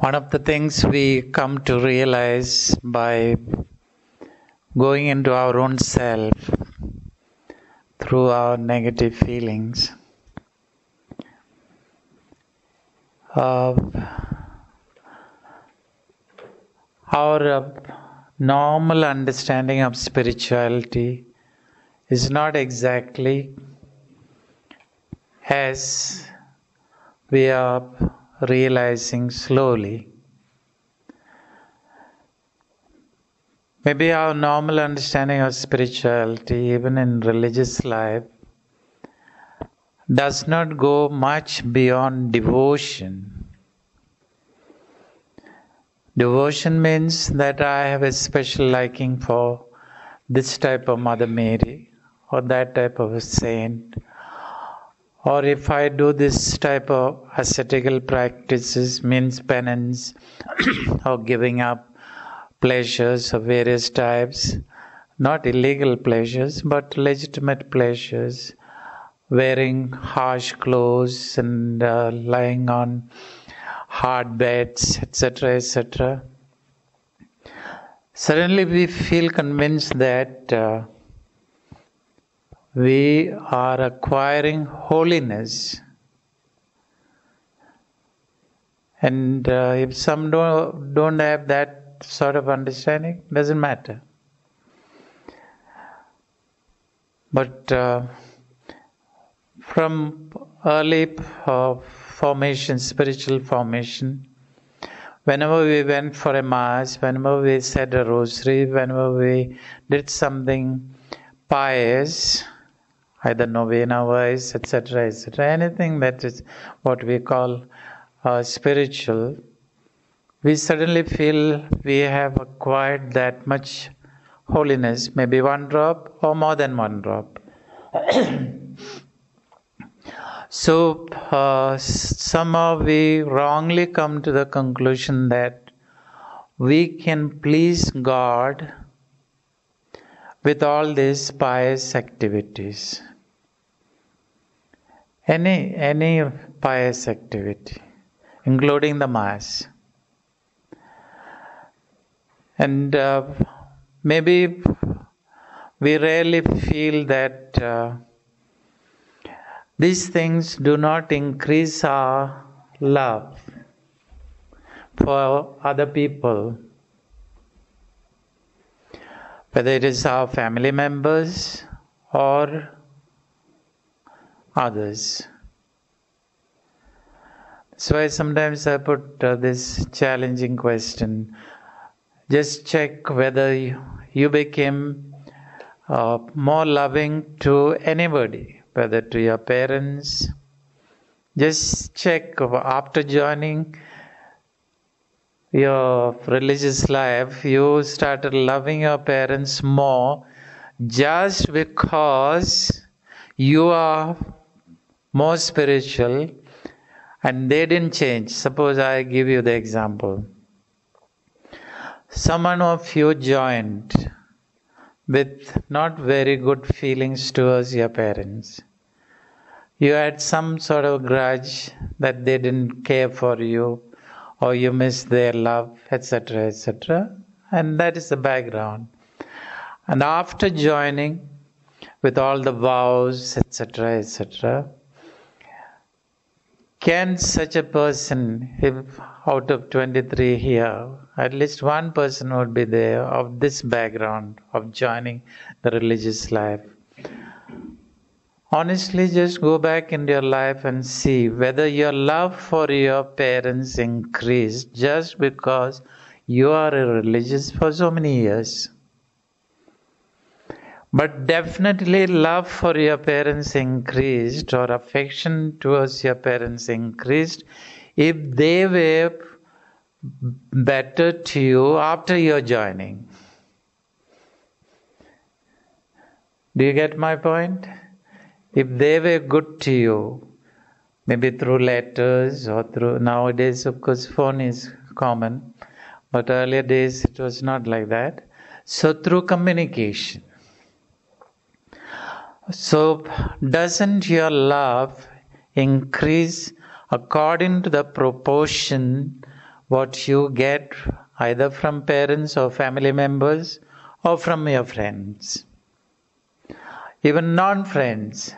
One of the things we come to realize by going into our own self through our negative feelings uh, our uh, normal understanding of spirituality is not exactly as we are realizing slowly. Maybe our normal understanding of spirituality, even in religious life, does not go much beyond devotion. Devotion means that I have a special liking for this type of Mother Mary or that type of a saint or if I do this type of ascetical practices, means penance or giving up pleasures of various types, not illegal pleasures, but legitimate pleasures, wearing harsh clothes and uh, lying on hard beds, etc., etc. Suddenly we feel convinced that. Uh, we are acquiring holiness. And uh, if some don't, don't have that sort of understanding, doesn't matter. But uh, from early uh, formation, spiritual formation, whenever we went for a mass, whenever we said a rosary, whenever we did something pious, either novena wise, etc., etc., anything that is what we call uh, spiritual, we suddenly feel we have acquired that much holiness, maybe one drop or more than one drop. so, uh, somehow we wrongly come to the conclusion that we can please God with all these pious activities any any pious activity including the mass. And uh, maybe we rarely feel that uh, these things do not increase our love for other people. Whether it is our family members or others. That's why sometimes I put uh, this challenging question. Just check whether you, you became uh, more loving to anybody, whether to your parents. Just check after joining your religious life, you started loving your parents more just because you are more spiritual and they didn't change. Suppose I give you the example. Someone of you joined with not very good feelings towards your parents. You had some sort of grudge that they didn't care for you or you missed their love, etc., etc. And that is the background. And after joining with all the vows, etc., etc., can such a person, if out of 23 here, at least one person would be there of this background of joining the religious life? Honestly, just go back in your life and see whether your love for your parents increased just because you are a religious for so many years. But definitely, love for your parents increased or affection towards your parents increased if they were better to you after your joining. Do you get my point? If they were good to you, maybe through letters or through nowadays, of course, phone is common, but earlier days it was not like that. So, through communication so, doesn't your love increase according to the proportion what you get either from parents or family members or from your friends. Even non friends,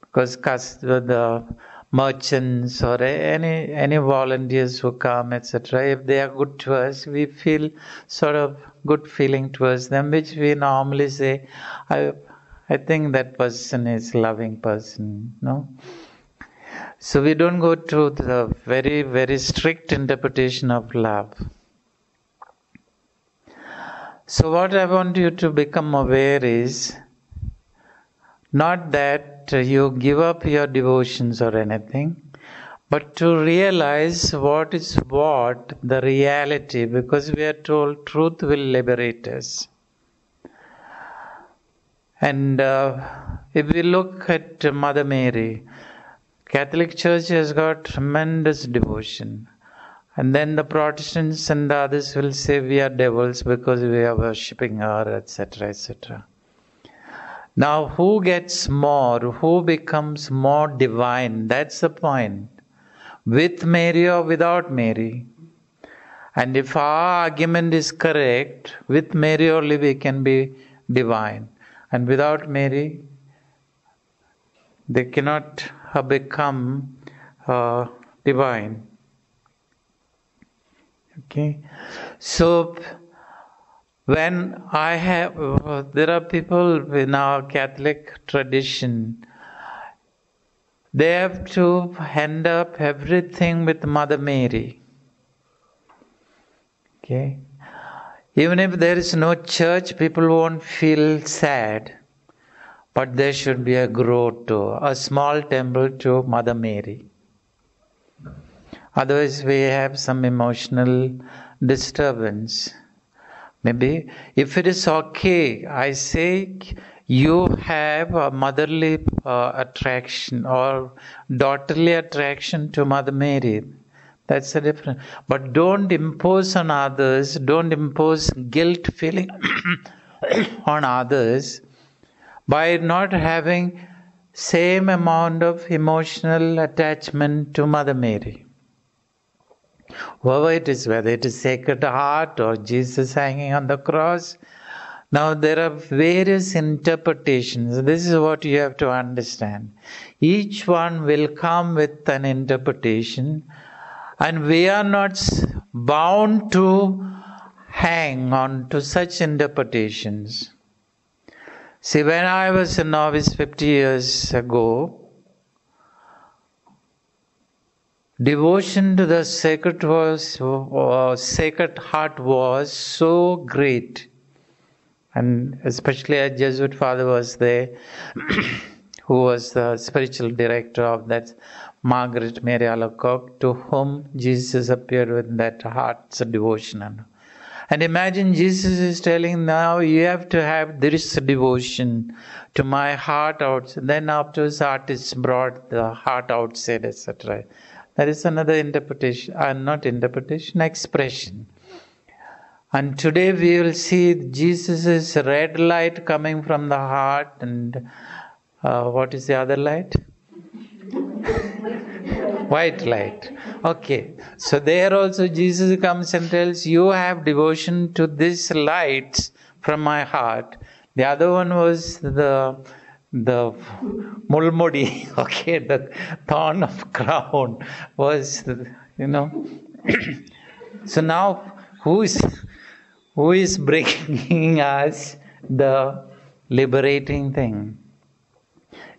because the merchants or any any volunteers who come etc if they are good to us we feel sort of good feeling towards them which we normally say i i think that person is loving person no so we don't go to the very very strict interpretation of love so what i want you to become aware is not that you give up your devotions or anything, but to realize what is what the reality, because we are told truth will liberate us. And uh, if we look at Mother Mary, Catholic Church has got tremendous devotion. And then the Protestants and the others will say we are devils because we are worshipping her, etc., etc. Now, who gets more? Who becomes more divine? That's the point. With Mary or without Mary? And if our argument is correct, with Mary only we can be divine. And without Mary, they cannot have become uh, divine. Okay? So, when I have, uh, there are people in our Catholic tradition, they have to hand up everything with Mother Mary. Okay? Even if there is no church, people won't feel sad. But there should be a grotto, a small temple to Mother Mary. Otherwise, we have some emotional disturbance. Maybe if it is okay, I say you have a motherly uh, attraction or daughterly attraction to Mother Mary. That's the difference. But don't impose on others, don't impose guilt feeling on others by not having same amount of emotional attachment to Mother Mary. Whoever it is, whether it is Sacred Heart or Jesus hanging on the cross. Now, there are various interpretations. This is what you have to understand. Each one will come with an interpretation, and we are not bound to hang on to such interpretations. See, when I was a novice 50 years ago, devotion to the sacred was uh, sacred heart was so great and especially a jesuit father was there who was the spiritual director of that margaret mary alacoque to whom jesus appeared with that heart's devotion and imagine jesus is telling now you have to have this devotion to my heart out then afterwards artists brought the heart outside etc that is another interpretation, uh, not interpretation, expression. And today we will see Jesus' red light coming from the heart, and uh, what is the other light? White light. Okay. So there also Jesus comes and tells, You have devotion to this light from my heart. The other one was the the mulmudi, okay, the thorn of crown was, you know. so now, who is who is bringing us the liberating thing?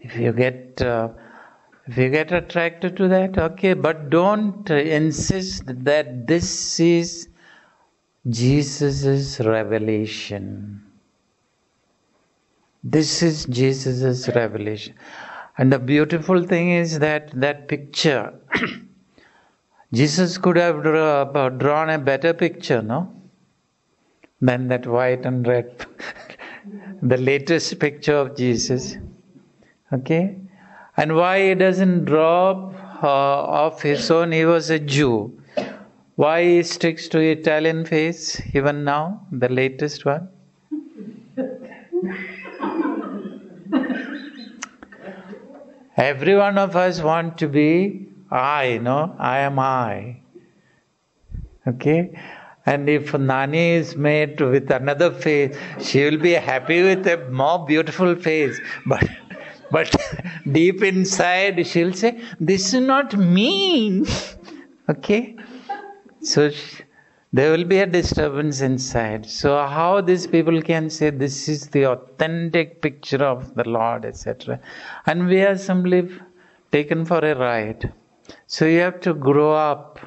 If you get uh, if you get attracted to that, okay, but don't insist that this is Jesus' revelation. This is Jesus' revelation. And the beautiful thing is that that picture, Jesus could have uh, drawn a better picture, no? Than that white and red. the latest picture of Jesus. Okay? And why he doesn't drop uh, of his own? He was a Jew. Why he sticks to Italian face even now, the latest one? Every one of us want to be I, no? I am I. Okay? And if Nani is made with another face, she will be happy with a more beautiful face. But but deep inside she'll say, This is not me. okay? So she, there will be a disturbance inside. So, how these people can say this is the authentic picture of the Lord, etc. And we are simply taken for a ride. So, you have to grow up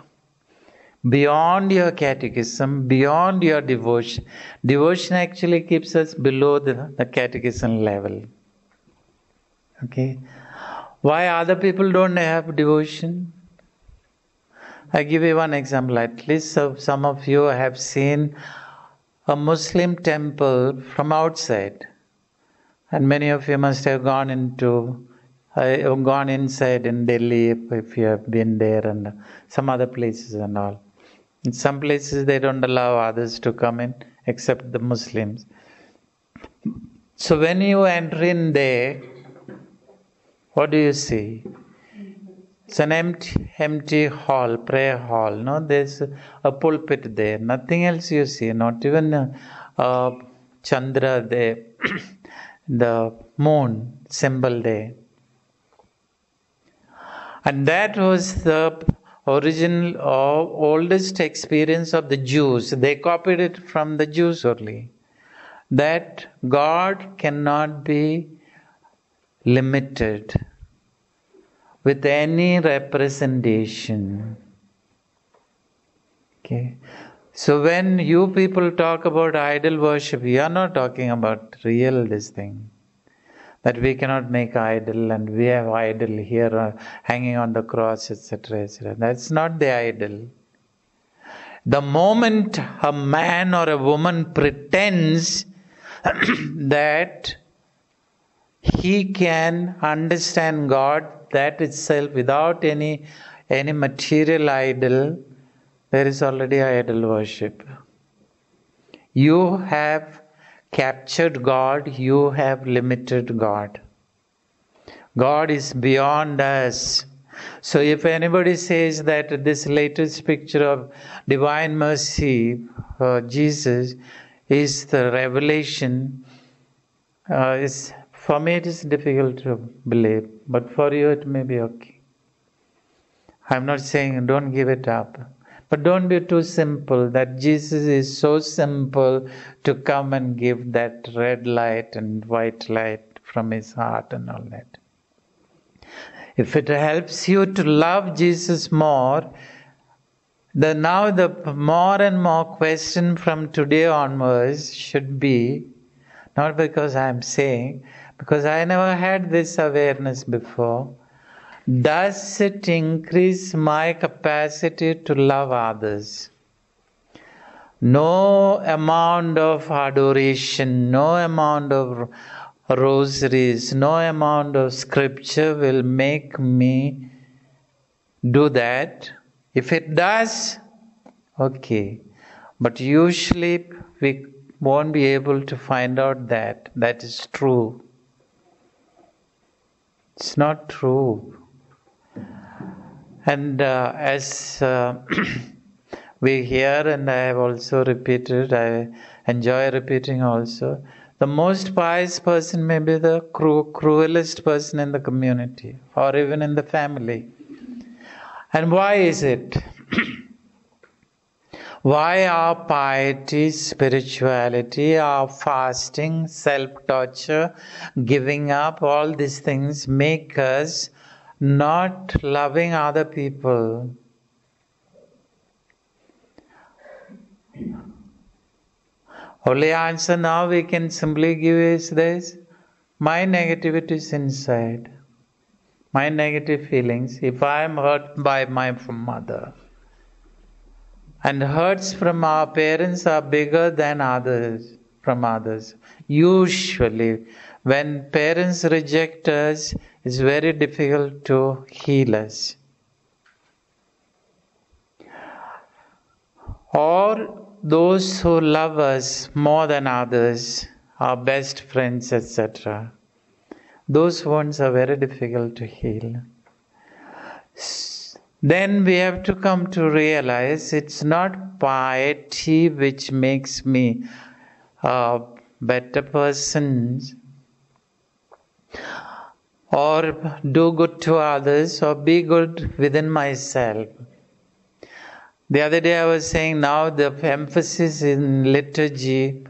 beyond your catechism, beyond your devotion. Devotion actually keeps us below the, the catechism level. Okay? Why other people don't have devotion? I give you one example. At least some of you have seen a Muslim temple from outside, and many of you must have gone into, uh, gone inside in Delhi if you have been there, and some other places and all. In some places they don't allow others to come in except the Muslims. So when you enter in there, what do you see? It's an empty, empty hall, prayer hall. No, there's a pulpit there. Nothing else you see. Not even a, a Chandra there, the moon symbol there. And that was the original or oldest experience of the Jews. They copied it from the Jews only. That God cannot be limited with any representation. Okay. So when you people talk about idol worship, you are not talking about real this thing. That we cannot make idol and we have idol here uh, hanging on the cross, etc. etc. That's not the idol. The moment a man or a woman pretends that he can understand God that itself without any any material idol. There is already idol worship. You have captured god you have limited god. God is beyond us. So if anybody says that this latest picture of divine mercy uh, jesus is the revelation uh, is for me, it is difficult to believe, but for you, it may be okay. I'm not saying don't give it up, but don't be too simple that Jesus is so simple to come and give that red light and white light from his heart and all that. If it helps you to love Jesus more, the now the more and more question from today onwards should be not because I'm saying, because I never had this awareness before. Does it increase my capacity to love others? No amount of adoration, no amount of rosaries, no amount of scripture will make me do that. If it does, okay. But usually we won't be able to find out that that is true. It's not true. And uh, as uh, we hear, and I have also repeated, I enjoy repeating also, the most pious person may be the cru- cruelest person in the community or even in the family. And why is it? Why our piety, spirituality, our fasting, self torture, giving up, all these things make us not loving other people? Only answer now we can simply give is this my negativity is inside. My negative feelings, if I am hurt by my mother, and hurts from our parents are bigger than others from others. Usually when parents reject us it's very difficult to heal us. Or those who love us more than others our best friends etc those wounds are very difficult to heal then we have to come to realize it's not piety which makes me a better person or do good to others or be good within myself. The other day I was saying now the emphasis in liturgy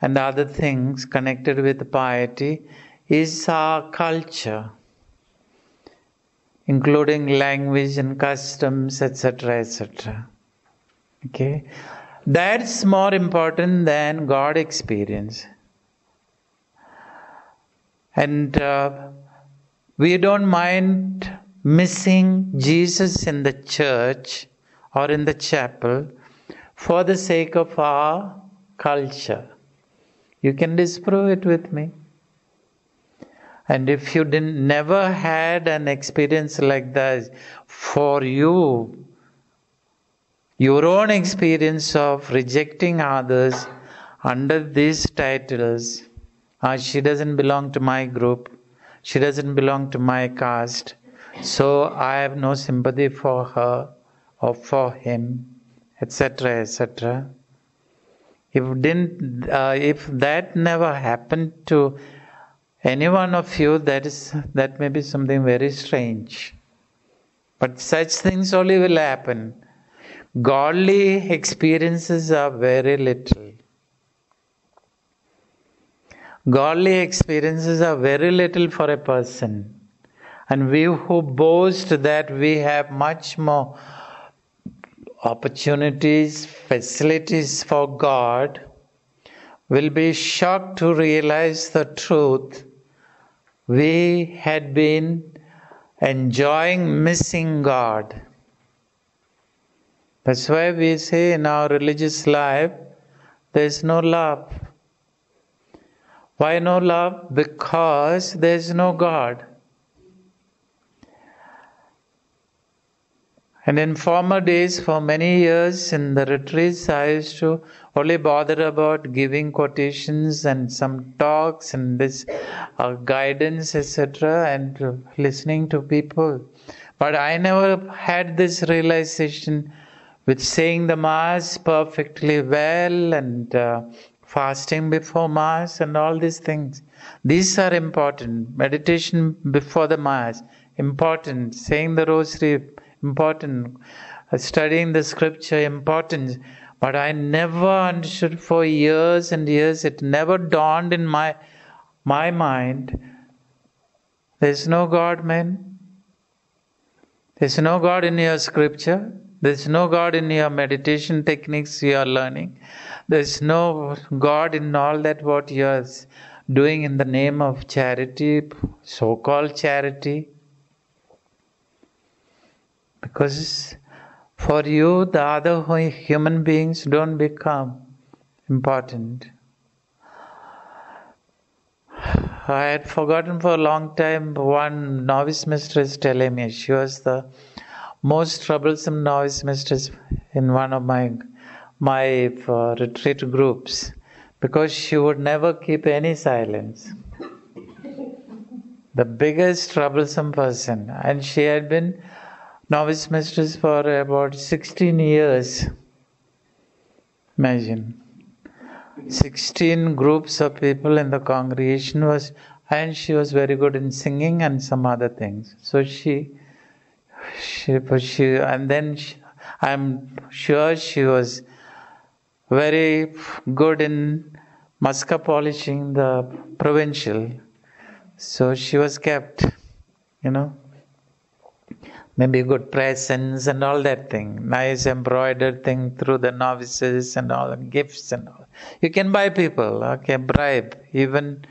and other things connected with piety is our culture, including language and customs, etc. etc. Okay, that's more important than God experience. And uh, we don't mind missing Jesus in the church or in the chapel for the sake of our culture. You can disprove it with me. And if you didn't never had an experience like that for you, your own experience of rejecting others under these titles, ah, she doesn't belong to my group, she doesn't belong to my caste, so I have no sympathy for her or for him, etc., etc. If didn't, uh, if that never happened to any one of you, that is that may be something very strange. But such things only will happen. Godly experiences are very little. Godly experiences are very little for a person. And we who boast that we have much more opportunities, facilities for God, will be shocked to realize the truth. We had been enjoying missing God. That's why we say in our religious life, there is no love. Why no love? Because there is no God. And in former days, for many years in the retreats, I used to only bother about giving quotations and some talks and this uh, guidance, etc., and listening to people. But I never had this realization with saying the Mass perfectly well and uh, fasting before Mass and all these things. These are important. Meditation before the Mass, important. Saying the Rosary, important. Studying the Scripture, important. But I never understood for years and years, it never dawned in my, my mind. There's no God, man. There's no God in your Scripture. There's no God in your meditation techniques you are learning. There's no God in all that what you are doing in the name of charity, so called charity. Because for you, the other human beings don't become important. I had forgotten for a long time one novice mistress telling me she was the most troublesome novice mistress in one of my my uh, retreat groups because she would never keep any silence. the biggest troublesome person, and she had been novice mistress for about 16 years. Imagine. 16 groups of people in the congregation was and she was very good in singing and some other things so she she, she and then she, i'm sure she was very good in muska polishing the provincial. So she was kept, you know, maybe good presents and all that thing, nice embroidered thing through the novices and all and gifts and all. You can buy people, okay, bribe even.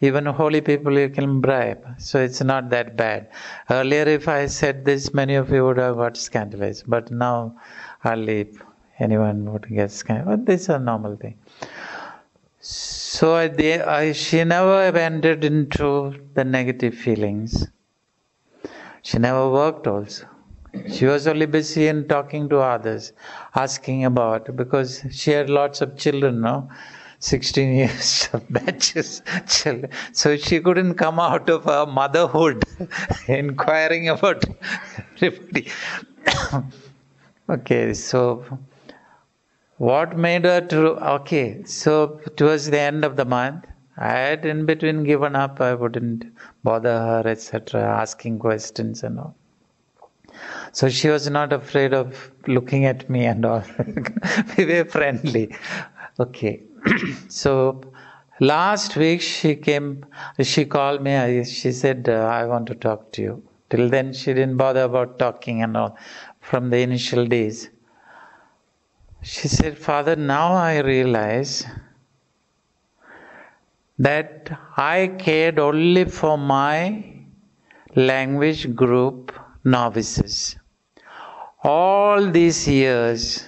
Even holy people you can bribe, so it's not that bad. Earlier, if I said this, many of you would have got scandalized, but now I'll leave anyone would get scammed. But this is a normal thing. So I, I, she never entered into the negative feelings. She never worked also. She was only busy in talking to others, asking about because she had lots of children, no? 16 years of batches children. So she couldn't come out of her motherhood inquiring about everybody. okay, so what made her to okay, so towards the end of the month, I had in between given up, I wouldn't bother her, etc., asking questions and all. So she was not afraid of looking at me and all. we were friendly. Okay. so last week she came, she called me, she said, uh, I want to talk to you. Till then she didn't bother about talking and all from the initial days. She said, Father, now I realize that I cared only for my language group novices. All these years,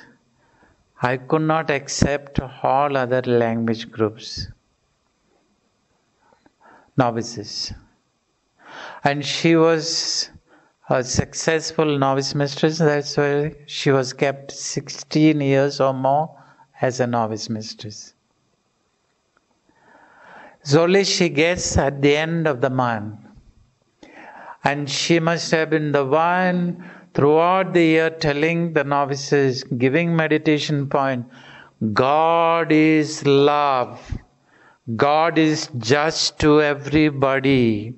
I could not accept all other language groups, novices. And she was a successful novice mistress, that's why she was kept 16 years or more as a novice mistress. So only she gets at the end of the month. And she must have been the one throughout the year telling the novices, giving meditation point, God is love. God is just to everybody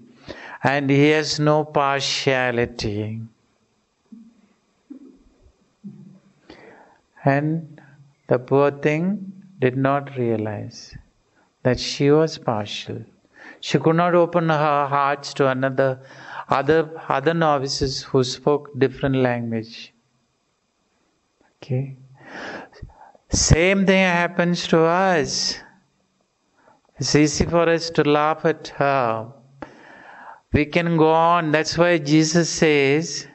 and he has no partiality. And the poor thing did not realize that she was partial. She could not open her hearts to another other other novices who spoke different language. Okay. Same thing happens to us. It's easy for us to laugh at her we can go on. That's why Jesus says,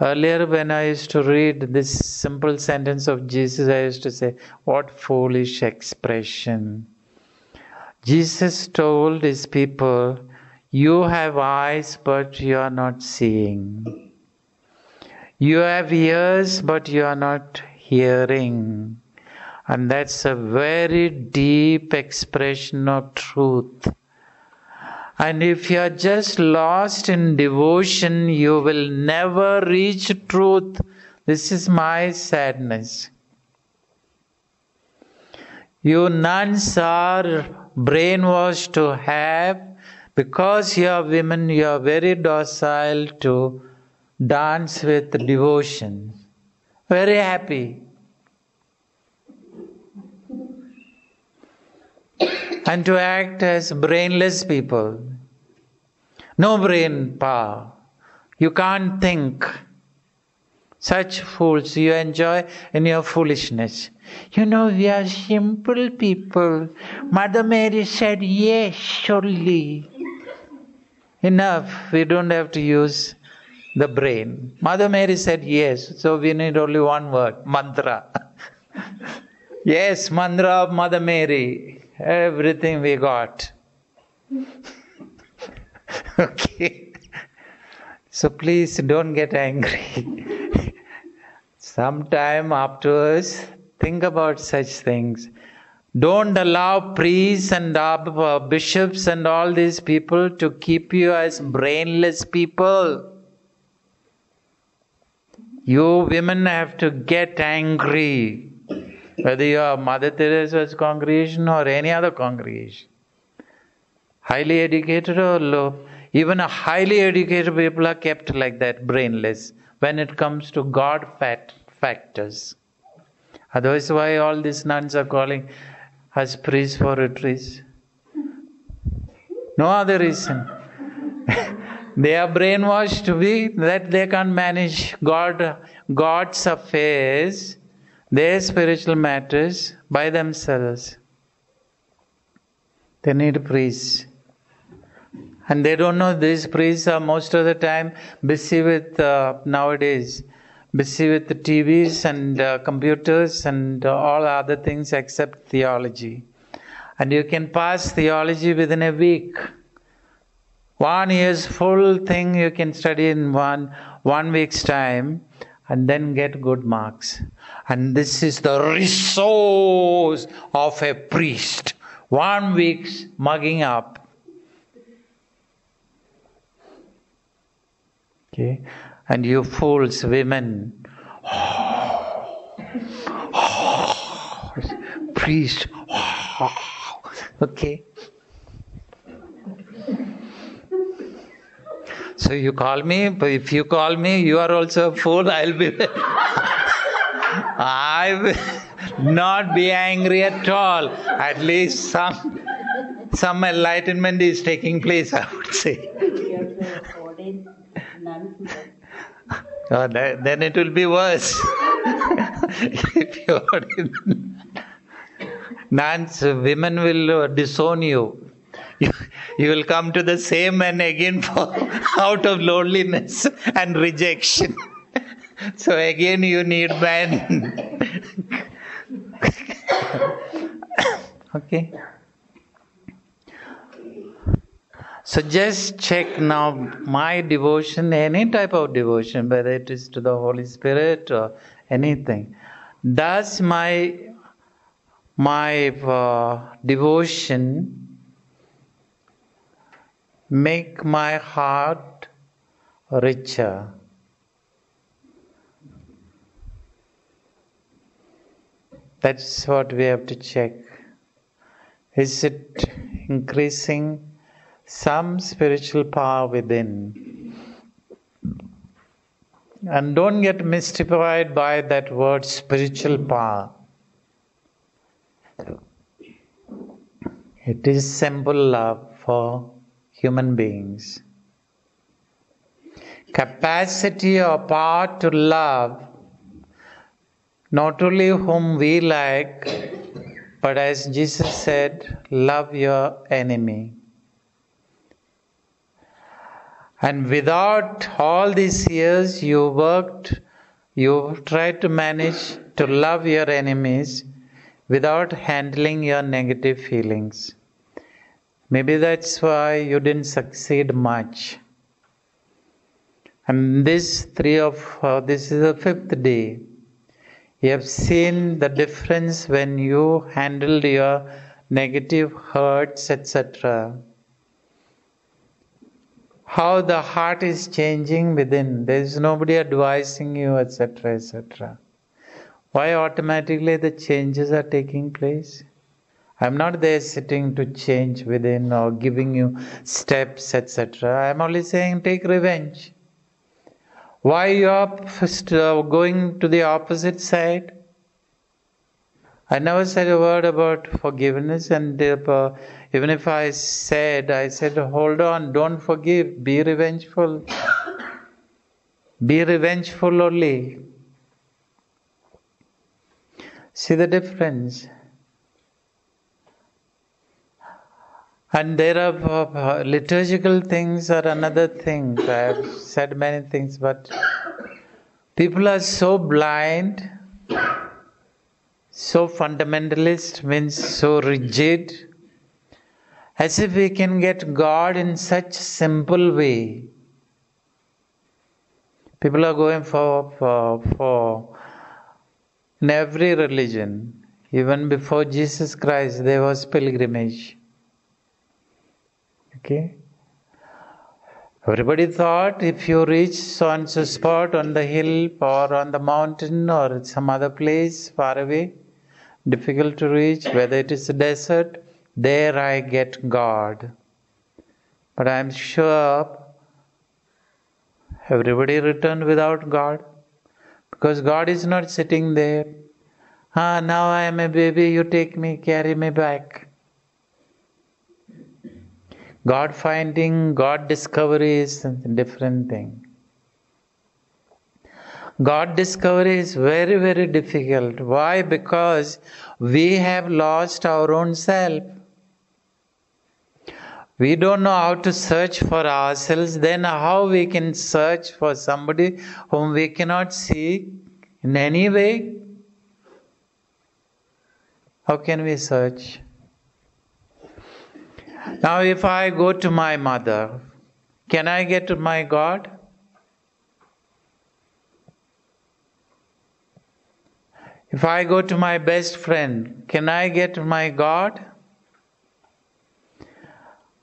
earlier when I used to read this simple sentence of Jesus, I used to say, What foolish expression. Jesus told his people, You have eyes, but you are not seeing. You have ears, but you are not hearing. And that's a very deep expression of truth. And if you are just lost in devotion, you will never reach truth. This is my sadness. You nuns are brainwashed to have, because you are women, you are very docile to dance with devotion. Very happy. and to act as brainless people. No brain power. You can't think. Such fools you enjoy in your foolishness. You know, we are simple people. Mother Mary said, Yes, surely. Enough. We don't have to use the brain. Mother Mary said yes, so we need only one word mantra. yes, mantra of Mother Mary everything we got. okay. So please don't get angry. Sometime afterwards, think about such things. Don't allow priests and bishops and all these people to keep you as brainless people. You women have to get angry whether you are Mother Teresa's congregation or any other congregation. Highly educated or low, even a highly educated people are kept like that, brainless, when it comes to God factors. Otherwise, why all these nuns are calling us priests for retreats? No other reason. they are brainwashed to be that they can manage God, God's affairs their spiritual matters by themselves. They need priests. And they don't know these priests are most of the time busy with, uh, nowadays, busy with the TVs and uh, computers and uh, all other things except theology. And you can pass theology within a week. One year's full thing you can study in one, one week's time and then get good marks. And this is the resource of a priest. One week's mugging up. Okay. And you fools, women, priest, okay. So you call me, but if you call me, you are also a fool, I'll be. I will not be angry at all. At least some some enlightenment is taking place, I would say. Oh, then it will be worse. if you ordain nuns, women will uh, disown you. you. You will come to the same men again for out of loneliness and rejection. So again you need men. okay. So just check now my devotion, any type of devotion, whether it is to the Holy Spirit or anything. Does my my uh, devotion make my heart richer? That's what we have to check. Is it increasing? Some spiritual power within. And don't get mystified by that word spiritual power. It is simple love for human beings. Capacity or power to love not only whom we like, but as Jesus said, love your enemy. And without all these years, you worked, you tried to manage to love your enemies without handling your negative feelings. Maybe that's why you didn't succeed much. And this three of uh, this is the fifth day. You have seen the difference when you handled your negative hurts, etc how the heart is changing within. There is nobody advising you, etc., etc. Why automatically the changes are taking place? I'm not there sitting to change within or giving you steps, etc. I'm only saying take revenge. Why you are uh, going to the opposite side? I never said a word about forgiveness, and uh, even if I said, I said, hold on, don't forgive, be revengeful. be revengeful only. See the difference. And there are uh, liturgical things are another thing. I have said many things, but people are so blind so fundamentalist means so rigid, as if we can get God in such simple way. People are going for, for, for in every religion, even before Jesus Christ, there was pilgrimage. Okay? Everybody thought if you reach so and so spot on the hill or on the mountain or some other place far away, difficult to reach, whether it is a desert, there I get God. But I am sure everybody returned without God because God is not sitting there. Ah, now I am a baby, you take me, carry me back. God finding, God discovery is a different thing. God discovery is very, very difficult. Why? Because we have lost our own self. We don't know how to search for ourselves, then how we can search for somebody whom we cannot see in any way? How can we search? Now, if I go to my mother, can I get to my God? If I go to my best friend, can I get my God?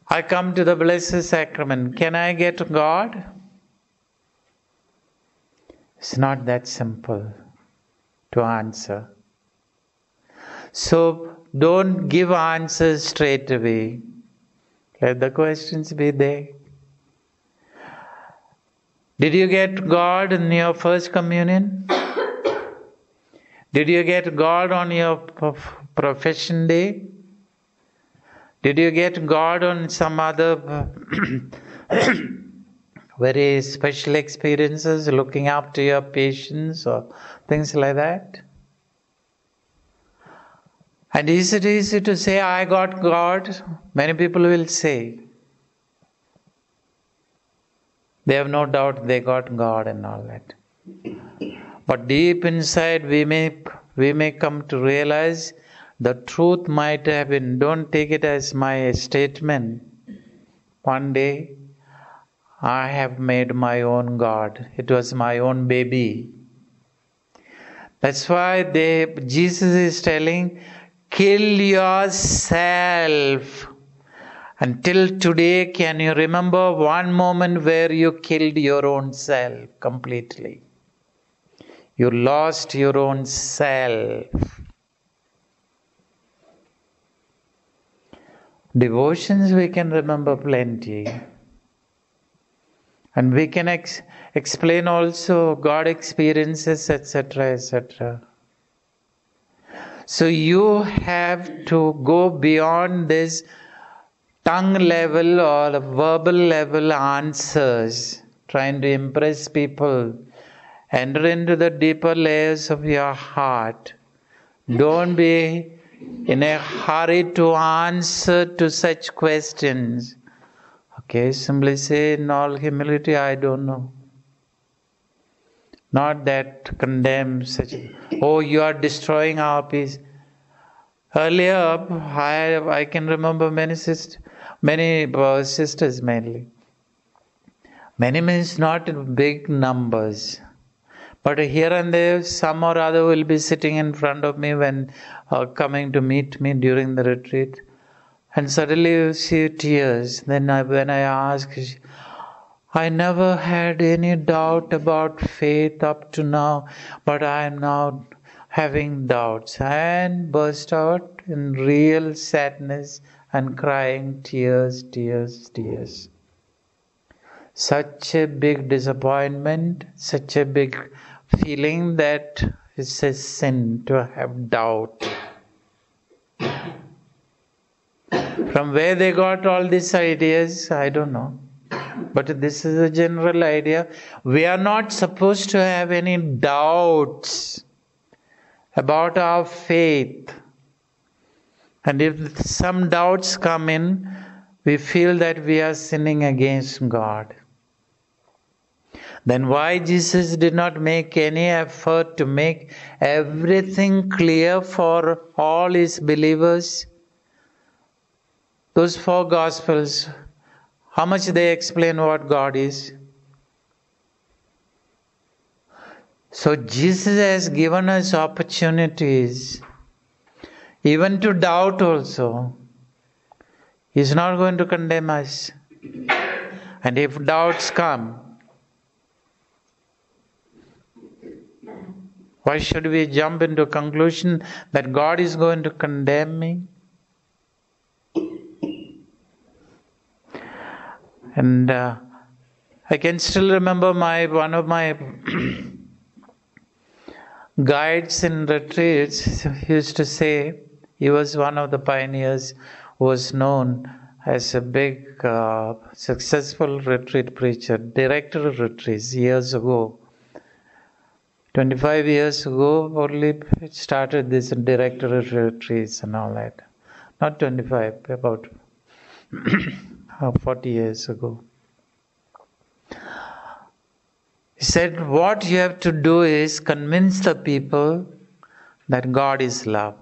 I come to the Blessed Sacrament, can I get God? It's not that simple to answer. So don't give answers straight away. Let the questions be there. Did you get God in your first communion? Did you get God on your profession day? Did you get God on some other very special experiences, looking after your patients or things like that? And is it easy to say, I got God? Many people will say. They have no doubt they got God and all that. But deep inside, we may, we may come to realize the truth might have been, don't take it as my statement. One day, I have made my own God. It was my own baby. That's why they, Jesus is telling, kill yourself. Until today, can you remember one moment where you killed your own self completely? You lost your own self. Devotions we can remember plenty. And we can ex- explain also God experiences, etc., etc. So you have to go beyond this tongue level or verbal level answers, trying to impress people. Enter into the deeper layers of your heart. Don't be in a hurry to answer to such questions. Okay, simply say in all humility, I don't know. Not that condemn such, oh, you are destroying our peace. Earlier, I, I can remember many sisters, many uh, sisters mainly. Many means not big numbers. But here and there, some or other will be sitting in front of me when uh, coming to meet me during the retreat. And suddenly you see tears. Then I, when I ask, I never had any doubt about faith up to now, but I am now having doubts and burst out in real sadness and crying tears, tears, tears. Such a big disappointment, such a big feeling that it's a sin to have doubt. From where they got all these ideas, I don't know. But this is a general idea. We are not supposed to have any doubts about our faith. And if some doubts come in, we feel that we are sinning against God. Then why Jesus did not make any effort to make everything clear for all his believers? Those four gospels, how much they explain what God is? So Jesus has given us opportunities, even to doubt also. He's not going to condemn us. And if doubts come, why should we jump into a conclusion that God is going to condemn me? And uh, I can still remember my one of my guides in retreats used to say he was one of the pioneers who was known as a big uh, successful retreat preacher, director of retreats years ago. 25 years ago, only started this director of retreats and all that. Not 25, about uh, 40 years ago. He said, What you have to do is convince the people that God is love.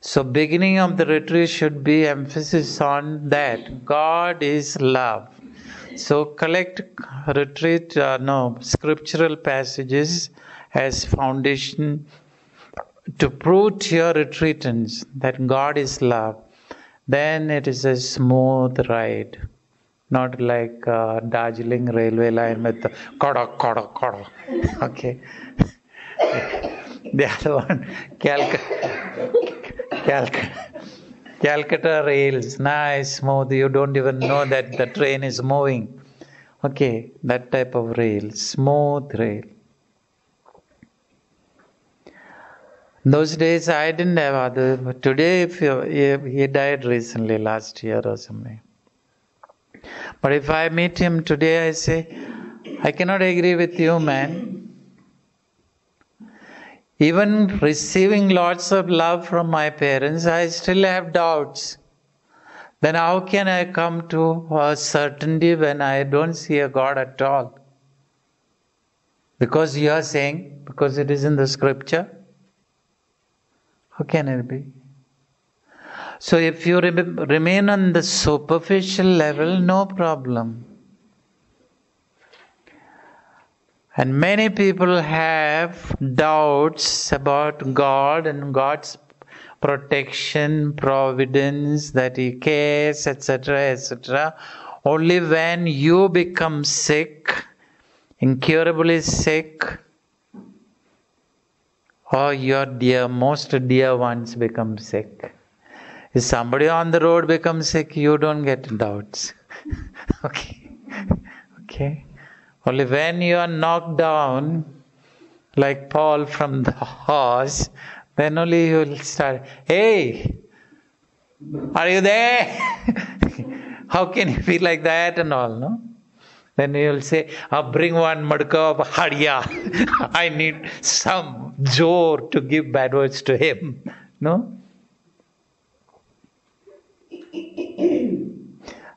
So, beginning of the retreat should be emphasis on that God is love. So, collect retreat, uh, no, scriptural passages as foundation to prove to your retreatants that God is love. Then it is a smooth ride. not like uh, Darjeeling railway line with the kodo, kodo, kodo. Okay. the other one, Calcutta, Calcutta, Calcutta rails, nice, smooth. You don't even know that the train is moving. Okay, that type of rail, smooth rail. Those days I didn't have other. Today, if you, he died recently, last year or something. But if I meet him today, I say, I cannot agree with you, man. Even receiving lots of love from my parents, I still have doubts. Then how can I come to a certainty when I don't see a God at all? Because you are saying, because it is in the scripture. How can it be? So if you re- remain on the superficial level, no problem. And many people have doubts about God and God's protection, providence, that He cares, etc., etc. Only when you become sick, incurably sick, or your dear, most dear ones become sick. If somebody on the road becomes sick, you don't get doubts. okay. Okay. Only when you are knocked down, like Paul from the horse, then only you will start, hey, are you there? How can you be like that and all, no? Then you will say, oh, bring one madka of hadia. I need some jor to give bad words to him. No?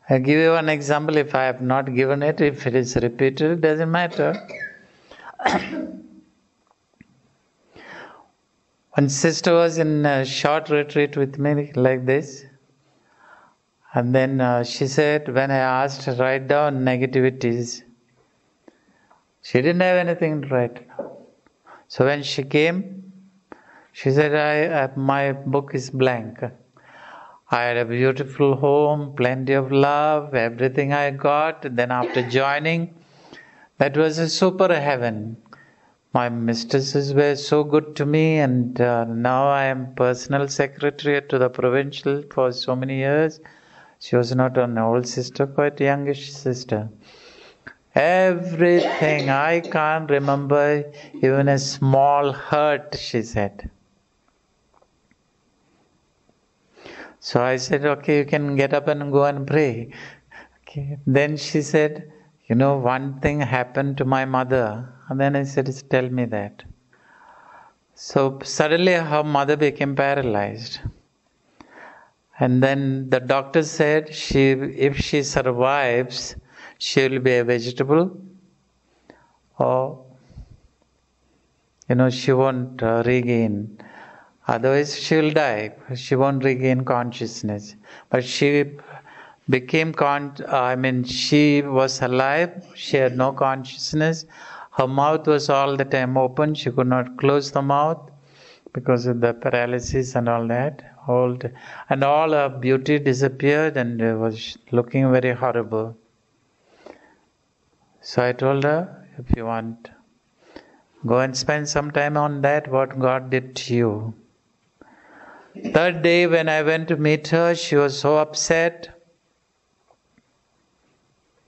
I'll give you one example. If I have not given it, if it is repeated, it doesn't matter. One sister was in a short retreat with me like this. And then uh, she said, when I asked write down negativities, she didn't have anything to write. So when she came, she said, I, I, my book is blank. I had a beautiful home, plenty of love, everything I got. Then after joining, that was a super heaven. My mistresses were so good to me, and uh, now I am personal secretary to the provincial for so many years. She was not an old sister, quite a youngish sister. Everything, I can't remember even a small hurt, she said. So I said, okay, you can get up and go and pray. Okay. Then she said, you know, one thing happened to my mother. And then I said, tell me that. So suddenly her mother became paralyzed. And then the doctor said, she, if she survives, she will be a vegetable or, you know, she won't uh, regain Otherwise, she will die. She won't regain consciousness. But she became con. I mean, she was alive. She had no consciousness. Her mouth was all the time open. She could not close the mouth because of the paralysis and all that. All and all her beauty disappeared and was looking very horrible. So I told her, if you want, go and spend some time on that. What God did to you. Third day, when I went to meet her, she was so upset.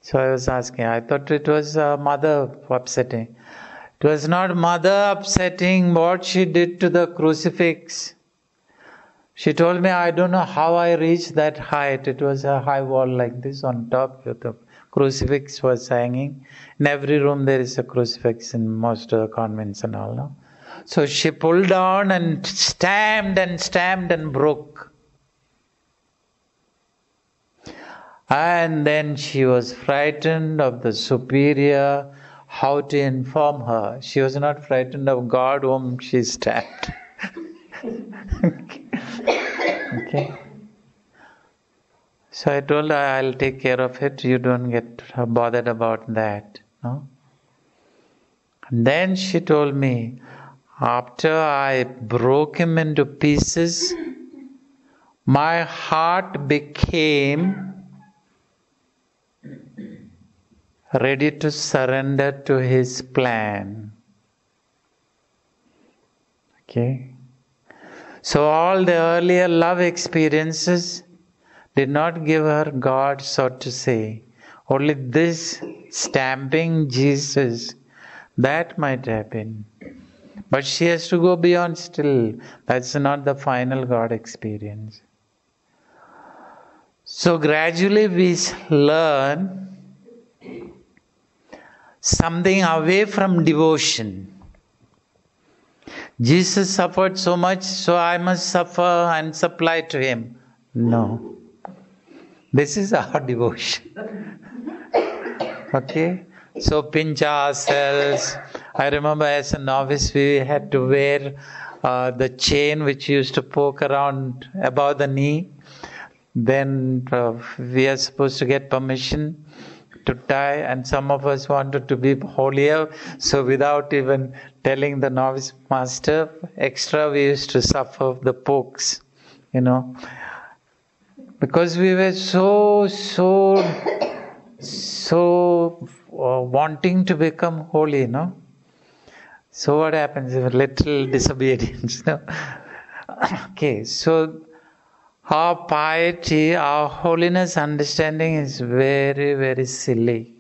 So I was asking, I thought it was uh, mother upsetting. It was not mother upsetting what she did to the crucifix. She told me, I don't know how I reached that height. It was a high wall like this on top. The crucifix was hanging. In every room, there is a crucifix in most of the convents and all. No? So she pulled on and stamped and stamped and broke. And then she was frightened of the superior, how to inform her. She was not frightened of God whom she stabbed. okay. So I told her, I'll take care of it. You don't get bothered about that. No? And then she told me, after I broke him into pieces, my heart became ready to surrender to His plan. Okay? So, all the earlier love experiences did not give her God, so to say. Only this stamping Jesus, that might have been. But she has to go beyond still. That's not the final God experience. So gradually we learn something away from devotion. Jesus suffered so much, so I must suffer and supply to him. No. This is our devotion. okay? So pinch ourselves. I remember as a novice, we had to wear uh, the chain which used to poke around above the knee. Then uh, we are supposed to get permission to tie, and some of us wanted to be holier. So without even telling the novice master, extra we used to suffer the pokes, you know, because we were so so so Uh, wanting to become holy, no? So what happens if little disobedience? No? okay, so our piety, our holiness understanding is very, very silly.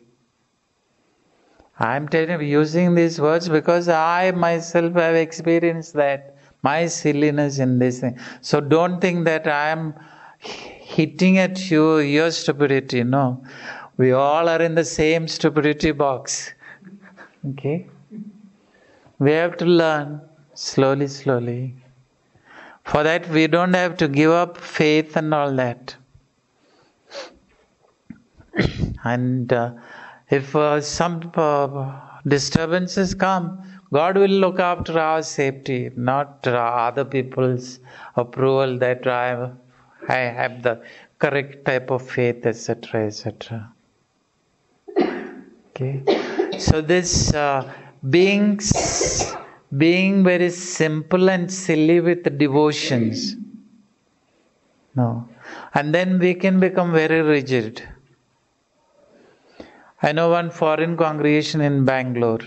I'm telling you, using these words because I myself have experienced that, my silliness in this thing. So don't think that I am hitting at you, your stupidity. No. We all are in the same stupidity box. Okay? We have to learn slowly, slowly. For that, we don't have to give up faith and all that. and uh, if uh, some uh, disturbances come, God will look after our safety, not other people's approval that I, I have the correct type of faith, etc., etc. Okay, so this uh, being being very simple and silly with devotions. No, and then we can become very rigid. I know one foreign congregation in Bangalore.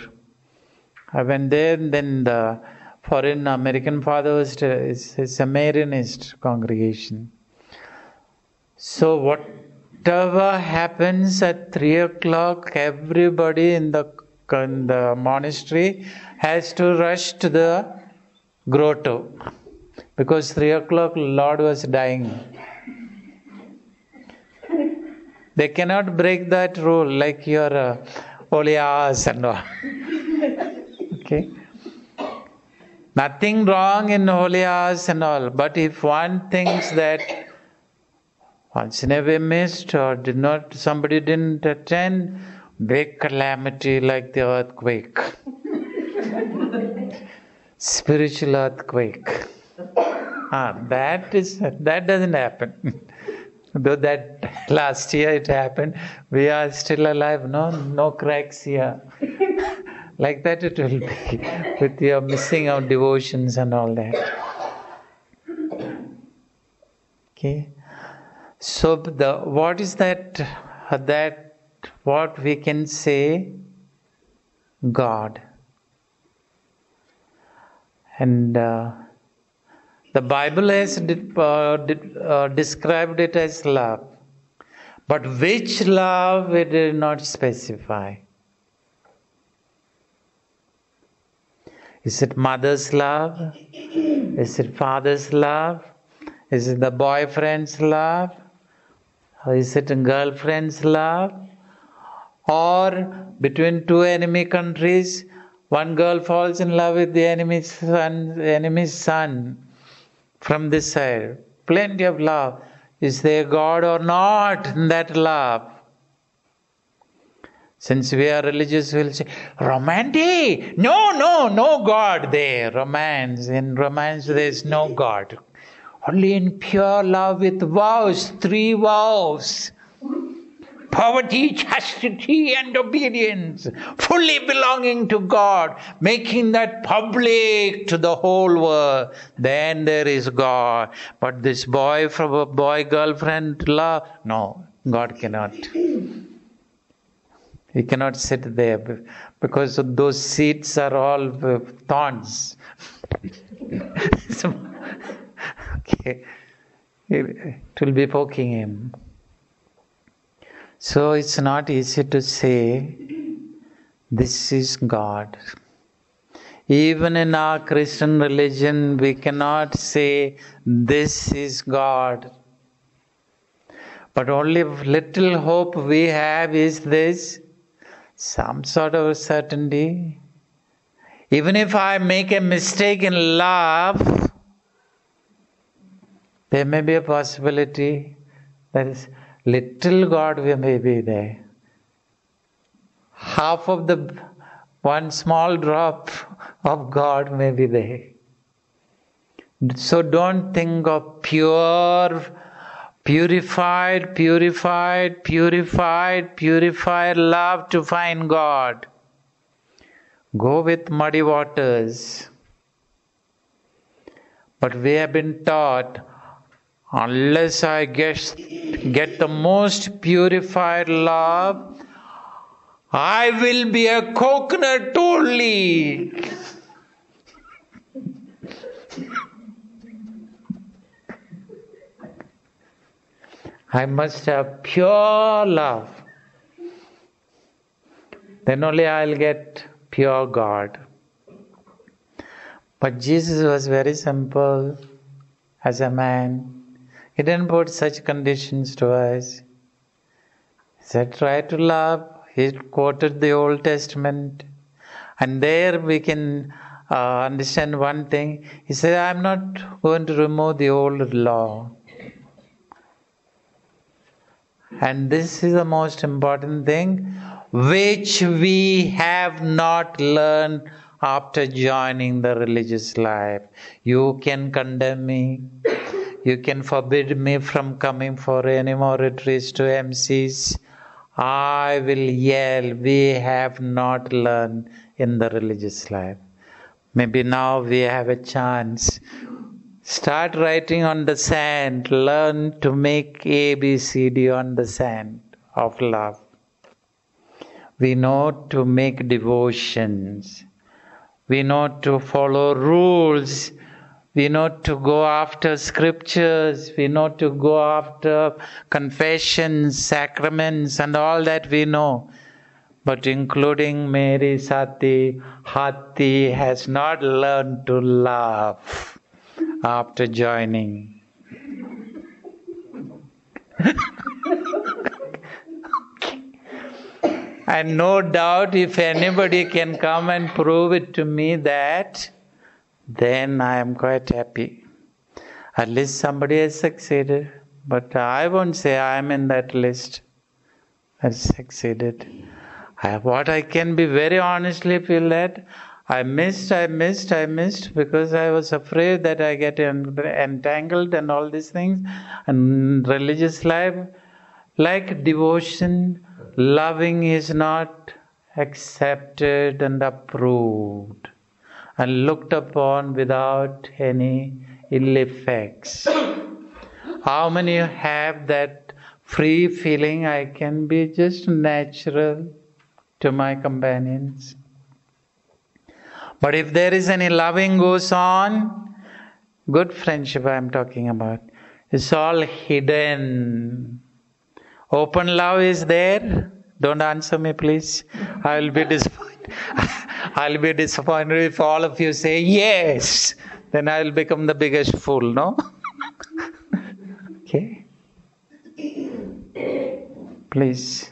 I went there, and then the foreign American father was a Samaritanist congregation. So what whatever happens at three o'clock, everybody in the, in the monastery has to rush to the grotto because three o'clock Lord was dying. They cannot break that rule like your uh, holy hours and all. okay. Nothing wrong in holy hours and all, but if one thinks that once in a way missed or did not somebody didn't attend big calamity like the earthquake. Spiritual earthquake. Ah, that is that doesn't happen. Though that last year it happened we are still alive no no cracks here. Like that it will be with your missing of devotions and all that. Okay so the what is that that what we can say God and uh, the Bible has uh, uh, described it as love, but which love it did not specify. Is it mother's love? Is it father's love? Is it the boyfriend's love? Is it a girlfriend's love? Or between two enemy countries, one girl falls in love with the enemy's son, enemy's son from this side. Plenty of love. Is there God or not in that love? Since we are religious, we'll say, romantic. No, no, no God there. Romance. In romance, there is no God. Only in pure love with vows, three vows poverty, chastity, and obedience, fully belonging to God, making that public to the whole world. Then there is God. But this boy from a boy girlfriend love, no, God cannot. He cannot sit there because those seats are all thorns. It will be poking him. So it's not easy to say, This is God. Even in our Christian religion, we cannot say, This is God. But only little hope we have is this some sort of certainty. Even if I make a mistake in love, there may be a possibility that is little God we may be there. Half of the one small drop of God may be there. So don't think of pure Purified, purified, purified, purified love to find God. Go with muddy waters. But we have been taught unless I get, get the most purified love, I will be a coconut only. I must have pure love. Then only I'll get pure God. But Jesus was very simple as a man. He didn't put such conditions to us. He said, try to love. He quoted the Old Testament. And there we can uh, understand one thing. He said, I'm not going to remove the old law. And this is the most important thing which we have not learned after joining the religious life. You can condemn me. You can forbid me from coming for any more retreats to MCs. I will yell, we have not learned in the religious life. Maybe now we have a chance Start writing on the sand. Learn to make A, B, C, D on the sand of love. We know to make devotions. We know to follow rules. We know to go after scriptures. We know to go after confessions, sacraments, and all that we know. But including Mary Sati, Hati has not learned to love after joining. and no doubt, if anybody can come and prove it to me that, then I am quite happy. At least somebody has succeeded. But I won't say I am in that list. Has succeeded. I, what I can be very honestly feel that I missed, I missed, I missed because I was afraid that I get entangled and all these things. And religious life, like devotion, loving is not accepted and approved and looked upon without any ill effects. How many have that free feeling I can be just natural to my companions? But if there is any loving goes on, good friendship I am talking about, it's all hidden. Open love is there. Don't answer me, please. I will be disappointed. I'll be disappointed if all of you say yes. Then I will become the biggest fool, no? okay? Please.